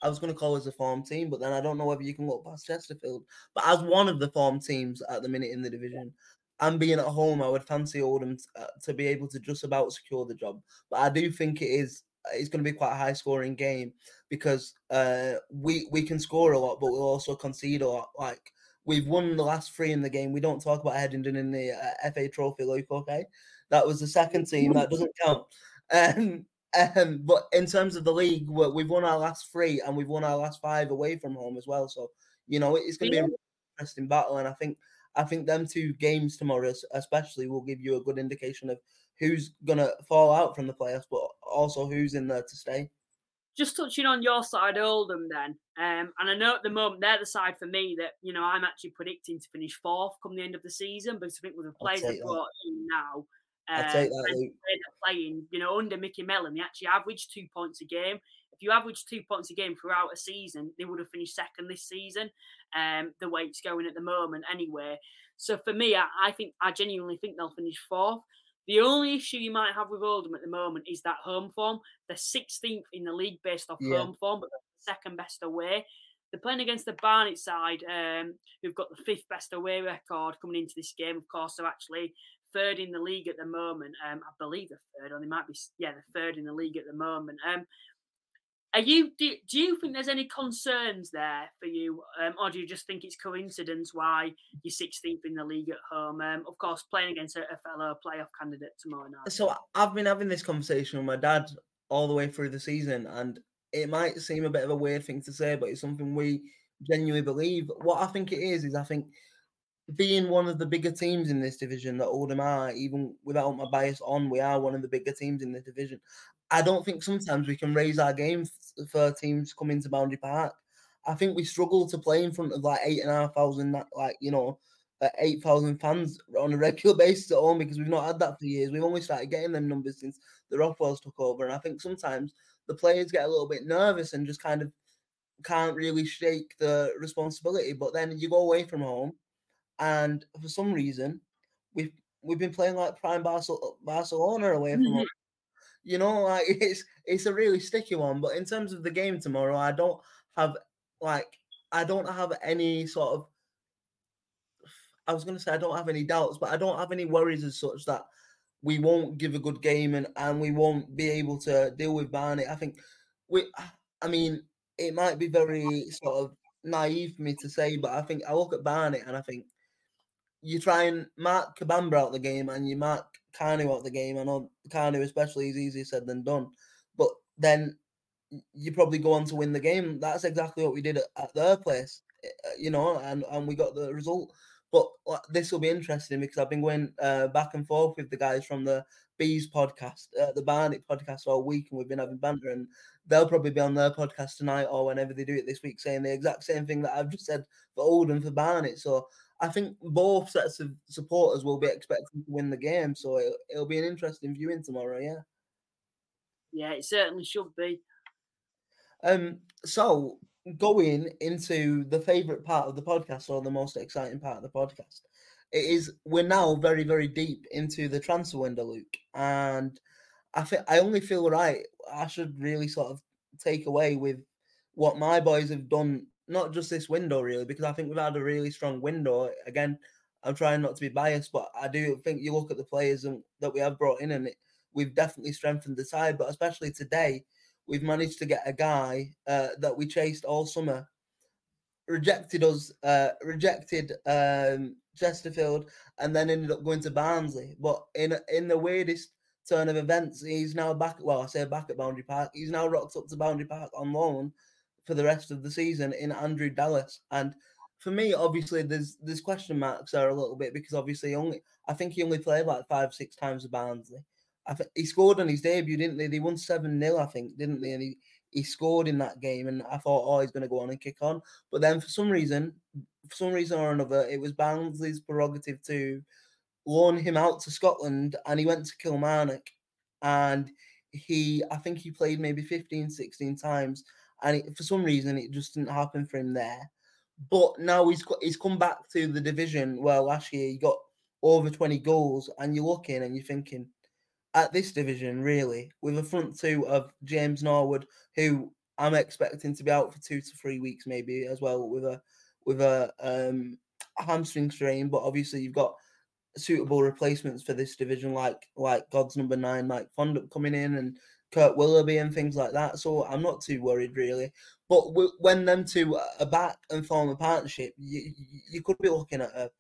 I was going to call us a form team, but then I don't know whether you can look past Chesterfield. But as one of the form teams at the minute in the division, and being at home, I would fancy Oldham t- uh, to be able to just about secure the job. But I do think it is it's going to be quite a high scoring game because uh, we we can score a lot, but we'll also concede a lot. Like we've won the last three in the game. We don't talk about Headington in the uh, FA Trophy, Luke. Okay, that was the second team that doesn't count. Um, um, but in terms of the league, we've won our last three and we've won our last five away from home as well. So you know it's going to be an interesting battle, and I think I think them two games tomorrow, especially, will give you a good indication of who's going to fall out from the playoffs, but also who's in there to stay. Just touching on your side, Oldham, then, um, and I know at the moment they're the side for me that you know I'm actually predicting to finish fourth come the end of the season, but I think with the players they've got in now, um, take that, playing, you know, under Micky Mellon, they actually average two points a game. If you average two points a game throughout a season, they would have finished second this season. Um, the way it's going at the moment, anyway. So for me, I, I think I genuinely think they'll finish fourth. The only issue you might have with Oldham at the moment is that home form. They're 16th in the league based off yeah. home form, but they're second best away. They're playing against the Barnet side, um, who've got the fifth best away record coming into this game. Of course, they're actually third in the league at the moment. Um, I believe they're third, or they might be, yeah, they're third in the league at the moment. Um, are you do, do you think there's any concerns there for you, um, or do you just think it's coincidence why you're 16th in the league at home? Um, of course, playing against a, a fellow playoff candidate tomorrow night. So I've been having this conversation with my dad all the way through the season, and it might seem a bit of a weird thing to say, but it's something we genuinely believe. What I think it is is I think being one of the bigger teams in this division that Oldham are, even without my bias on, we are one of the bigger teams in the division. I don't think sometimes we can raise our game for teams coming to Boundary Park. I think we struggle to play in front of like eight and a half thousand, like you know, uh, eight thousand fans on a regular basis at home because we've not had that for years. We've only started getting them numbers since the Rothwells took over, and I think sometimes the players get a little bit nervous and just kind of can't really shake the responsibility. But then you go away from home and for some reason we've we've been playing like prime Barcelona away from mm-hmm. You know, like it's it's a really sticky one. But in terms of the game tomorrow, I don't have like I don't have any sort of I was gonna say I don't have any doubts, but I don't have any worries as such that we won't give a good game and, and we won't be able to deal with Barnet. I think we I mean, it might be very sort of naive for me to say, but I think I look at Barnet and I think you try and mark Kabamba out the game and you mark Kanu out the game. I know Kanu especially is easier said than done, but then you probably go on to win the game. That's exactly what we did at, at their place, eh, eh, you know, and, and we got the result. But this will be interesting because I've been going uh, back and forth with the guys from the Bees podcast, uh, the Barnet podcast all week, and we've been having banter. And they'll probably be on their podcast tonight or whenever they do it this week, saying the exact same thing that I've just said for Oldham for Barnet. So I think both sets of supporters will be expecting to win the game, so it'll, it'll be an interesting viewing tomorrow. Yeah. Yeah, it certainly should be. Um. So going into the favorite part of the podcast or the most exciting part of the podcast, it is we're now very very deep into the transfer window, Luke, and I think I only feel right. I should really sort of take away with what my boys have done not just this window really, because I think we've had a really strong window. Again, I'm trying not to be biased, but I do think you look at the players and, that we have brought in, and it, we've definitely strengthened the side. But especially today, we've managed to get a guy uh, that we chased all summer, rejected us, uh, rejected um, Chesterfield, and then ended up going to Barnsley. But in in the weirdest turn of events, he's now back. Well, I say back at Boundary Park. He's now rocked up to Boundary Park on loan for the rest of the season in Andrew Dallas. And for me, obviously, there's there's question marks there a little bit because obviously only I think he only played like five six times with Barnsley. I he scored on his debut, didn't they? They won seven 0 I think, didn't they? And he, he scored in that game, and I thought, oh, he's going to go on and kick on. But then for some reason, for some reason or another, it was Barnsley's prerogative to loan him out to Scotland and he went to Kilmarnock and he I think he played maybe 15 16 times and it, for some reason it just didn't happen for him there. But now he's he's come back to the division where last year he got over 20 goals and you're looking and you're thinking at this division really? With a front two of James Norwood who I'm expecting to be out for 2 to 3 weeks maybe as well with a with a um hamstring strain. But obviously you've got suitable replacements for this division, like like God's number nine, Mike Fondop coming in, and Kurt Willoughby and things like that. So I'm not too worried really. But when them two are back and form a partnership, you you could be looking at a,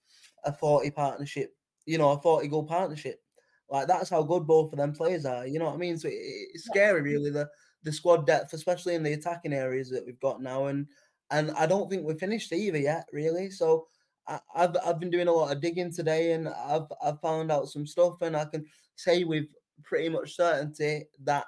a 40 partnership, you know, a 40 goal partnership. Like that's how good both of them players are. You know what I mean? So it, it's scary, really, the the squad depth, especially in the attacking areas that we've got now. And and I don't think we're finished either yet, really. So I, have I've been doing a lot of digging today, and I've I've found out some stuff, and I can say with pretty much certainty that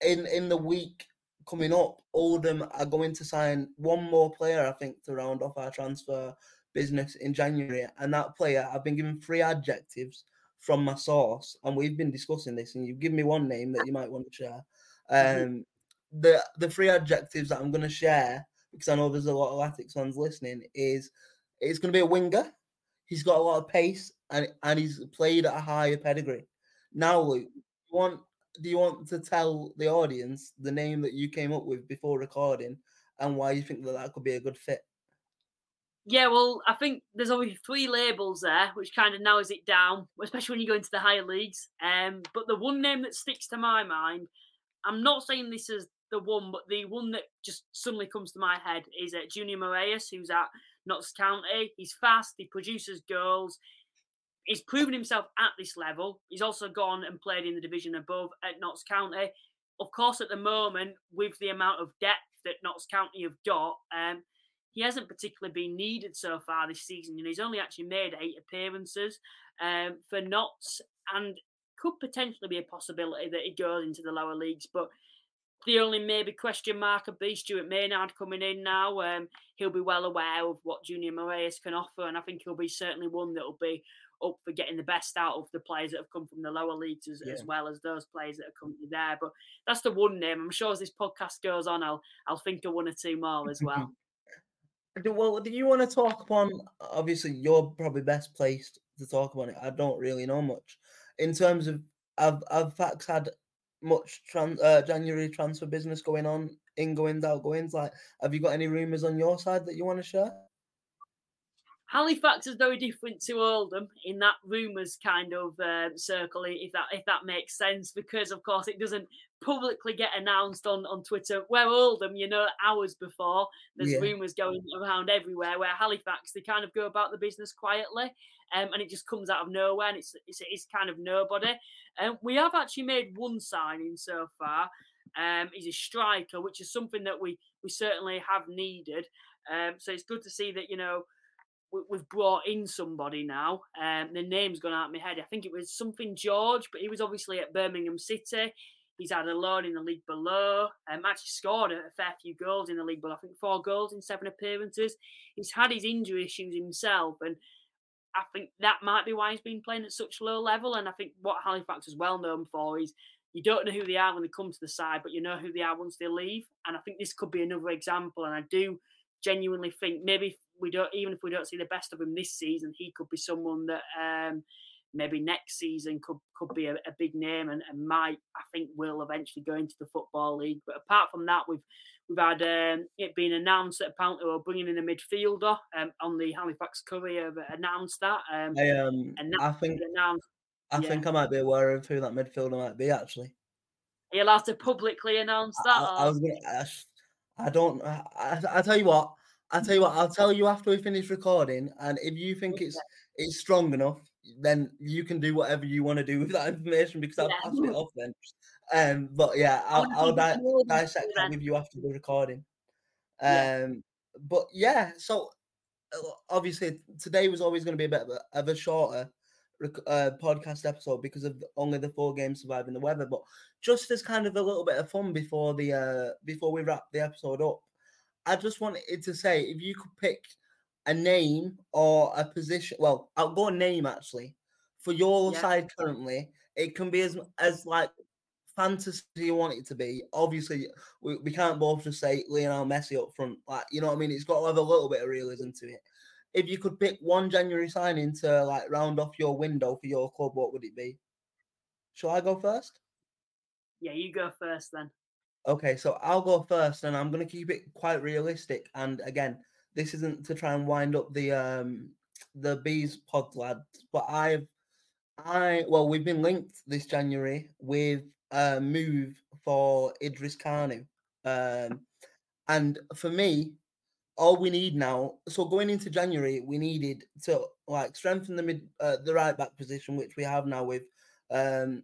in in the week coming up, Oldham are going to sign one more player, I think, to round off our transfer business in January, and that player I've been given three adjectives from my source, and we've been discussing this, and you've given me one name that you might want to share. Mm-hmm. Um, the the three adjectives that I'm going to share because I know there's a lot of Latics fans listening is it's going to be a winger. He's got a lot of pace and and he's played at a higher pedigree. Now, Luke, you want do you want to tell the audience the name that you came up with before recording and why you think that that could be a good fit? Yeah, well, I think there's only three labels there, which kind of narrows it down, especially when you go into the higher leagues. Um, but the one name that sticks to my mind, I'm not saying this is the one, but the one that just suddenly comes to my head is uh, Junior Morias, who's at Notts County. He's fast. He produces goals. He's proven himself at this level. He's also gone and played in the division above at Notts County. Of course, at the moment, with the amount of depth that Notts County have got, um, he hasn't particularly been needed so far this season. And he's only actually made eight appearances um, for Notts, and could potentially be a possibility that he goes into the lower leagues. But the only maybe question mark would be Stuart Maynard coming in now. Um, he'll be well aware of what Junior Morias can offer, and I think he'll be certainly one that will be up for getting the best out of the players that have come from the lower leagues as, yeah. as well as those players that are currently there. But that's the one name. I'm sure as this podcast goes on, I'll I'll think of one or two more as well. well, do you want to talk upon? Obviously, you're probably best placed to talk about it. I don't really know much in terms of. I've I've Fax had much trans, uh, January transfer business going on, ingoings, outgoings? Like, have you got any rumours on your side that you want to share? Halifax is very different to Oldham in that rumours kind of um, circle, if that if that makes sense, because of course it doesn't publicly get announced on, on Twitter. Where Oldham, you know, hours before, there's yeah. rumours going around everywhere. Where Halifax, they kind of go about the business quietly, um, and it just comes out of nowhere, and it's it's, it's kind of nobody. Um, we have actually made one signing so far. Um, he's a striker, which is something that we we certainly have needed. Um, so it's good to see that you know we've brought in somebody now. Um, the name's gone out of my head. I think it was something George, but he was obviously at Birmingham City. He's had a loan in the league below. Um, actually scored a, fair few goals in the league below. I think four goals in seven appearances. He's had his injury issues himself, and I think that might be why he's been playing at such low level. And I think what Halifax is well known for is you don't know who they are when they come to the side, but you know who they are once they leave. And I think this could be another example. And I do genuinely think maybe we don't even if we don't see the best of him this season, he could be someone that um, maybe next season could could be a, a big name and, and, might I think will eventually go into the football league. But apart from that, we've we've had um, it being announced that apparently we're bringing in a midfielder um, on the Halifax Courier announced that. Um, I, um, and I think announced. I yeah. think I might be aware of who that midfielder might be actually. He'll have to publicly announce that. I, I was gonna, I, don't. I, I tell you what. I tell you what. I'll tell you after we finish recording, and if you think it's it's strong enough, then you can do whatever you want to do with that information because I'll pass it off then. Um, but yeah, I'll, I'll di- dissect that with you after the recording. Um, yeah. but yeah, so uh, obviously today was always going to be a bit of a, of a shorter uh, podcast episode because of only the four games surviving the weather. But just as kind of a little bit of fun before the uh, before we wrap the episode up, I just wanted to say if you could pick a name or a position, well, I'll go name actually for your Yeah. side currently, it can be as as like fantasy you want it to be. Obviously, we, we can't both just say Lionel Messi up front. Like, you know what I mean? It's got to have a little bit of realism to it. If you could pick one January signing to like round off your window for your club, what would it be? Shall I go first? Yeah, you go first then. Okay, so I'll go first, and I'm going to keep it quite realistic. And again, this isn't to try and wind up the um the bees pod lads, but I've I well, we've been linked this January with a move for Idris Kanu, um, and for me, all we need now. So going into January, we needed to like strengthen the mid uh, the right back position, which we have now with um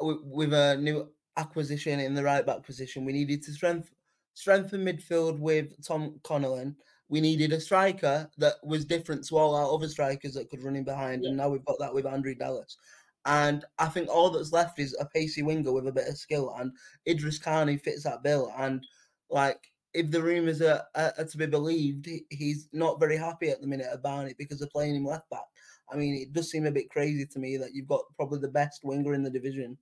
with, with a new acquisition in the right back position. We needed to strengthen strengthen midfield with Tom Conlon. We needed a striker that was different to all our other strikers that could run in behind, and now we've got that with Andrew Dallas. And I think all that's left is a pacey winger with a bit of skill, and Idris Kanu fits that bill. And like, if the rumours are, are, to be believed, he, he's not very happy at the minute about it because they're playing him left back. I mean, it does seem a bit crazy to me that you've got probably the best winger in the division,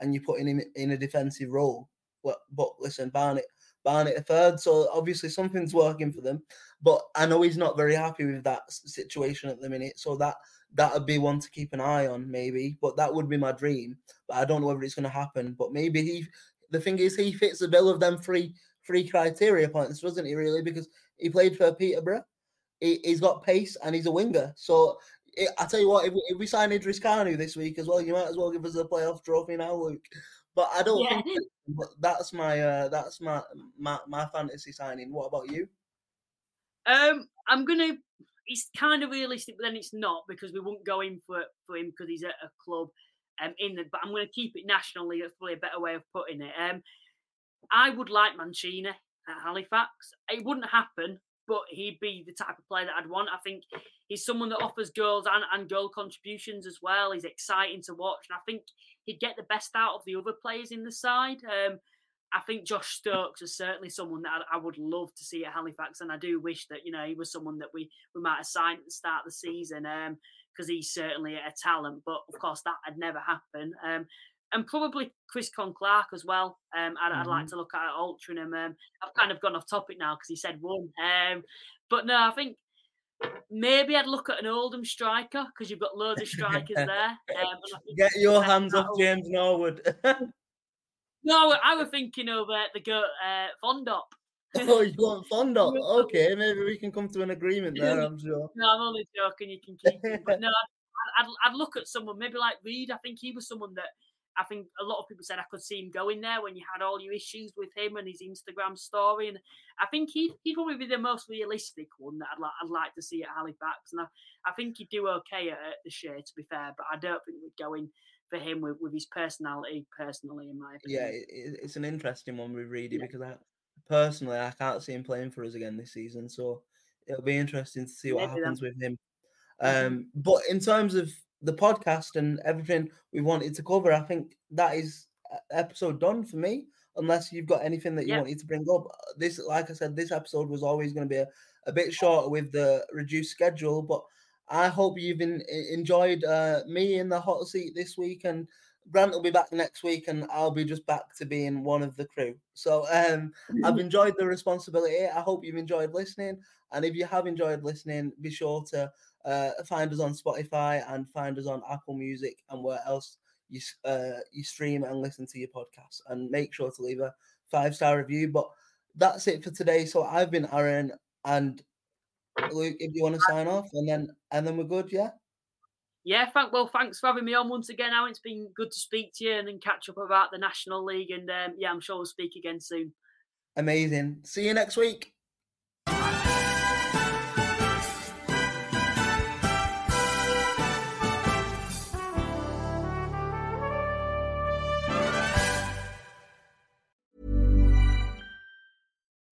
and you're putting him in a defensive role. But, but listen, Barnet, Barnet a third, so obviously something's working for them. But I know he's not very happy with that situation at the minute, so that that would be one to keep an eye on, maybe. But that would be my dream. But I don't know whether it's going to happen. But maybe he. The thing is, he fits the bill of them three three criteria points, wasn't he? Really, because he played for Peterborough. He, he's got pace and he's a winger. So it, I tell you what, if we, if we sign Idris Kanu this week as well, you might as well give us a playoff trophy now, Luke. But I don't Yeah. think. But that's my uh, that's my my my fantasy signing. What about you? Um, I'm gonna. It's kind of realistic, but then it's not because we won't go in for for him because he's at a club. Um, in the, but I'm going to keep it nationally. That's probably a better way of putting it. Um, I would like Mancini at Halifax. It wouldn't happen, but he'd be the type of player that I'd want. I think he's someone that offers goals and, and goal contributions as well. He's exciting to watch, and I think he'd get the best out of the other players in the side. Um, I think Josh Stokes is certainly someone that I, would love to see at Halifax, and I do wish that you know he was someone that we we might have signed at the start of the season because he's certainly a talent. But of course, that had never happened. Um, and probably Chris Conn-Clarke as well. Um, I'd, I'd like to look at altering him. Um, I've kind of gone off topic now because he said one. Um, but no, I think maybe I'd look at an Oldham striker because you've got loads of strikers there. Um, and I think Get your hands off James Norwood. No, I was thinking of uh, the go uh, Fondop. oh, you want Fondop? Okay, maybe we can come to an agreement there. I'm sure. No, I'm only joking. You can keep him. But no, I'd, I'd, I'd look at someone maybe like Reed. I think he was someone that I think a lot of people said I could see him going there when you had all your issues with him and his Instagram story. And I think he'd, he'd probably be the most realistic one that I'd, like I'd like to see at Halifax. And I, I think he'd do okay at, at the Shay, to be fair. But I don't think we'd go in for him with, with his personality, personally, in my opinion. Yeah, it, it- it's an interesting one with Reedy because I personally I can't see him playing for us again this season. So it'll be interesting to see what Maybe then. happens with him. Mhm. Um, but in terms of the podcast and everything we wanted to cover, I think that is uh, episode done for me. Unless you've got anything that you Yeah. wanted to bring up, this, like I said, this episode was always going to be a, a bit shorter with the reduced schedule. But I hope you've enjoyed uh, me in the hot seat this week, and Grant will be back next week, and I'll be just back to being one of the crew. So um, I've enjoyed the responsibility. I hope you've enjoyed listening, and if you have enjoyed listening, be sure to uh, find us on Spotify and find us on Apple Music and where else you uh, you stream and listen to your podcast. And make sure to leave a five star review. But that's it for today. So I've been Aaron, and Luke, if you want to sign off, and then and then we're good, yeah. Yeah, thank well, thanks for having me on once again. Aaron. It's been good to speak to you and then catch up about the National League. And um, yeah, I'm sure we'll speak again soon. Amazing. See you next week.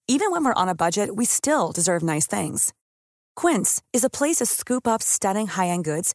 Even when we're on a budget, we still deserve nice things. Quince is a place to scoop up stunning high-end goods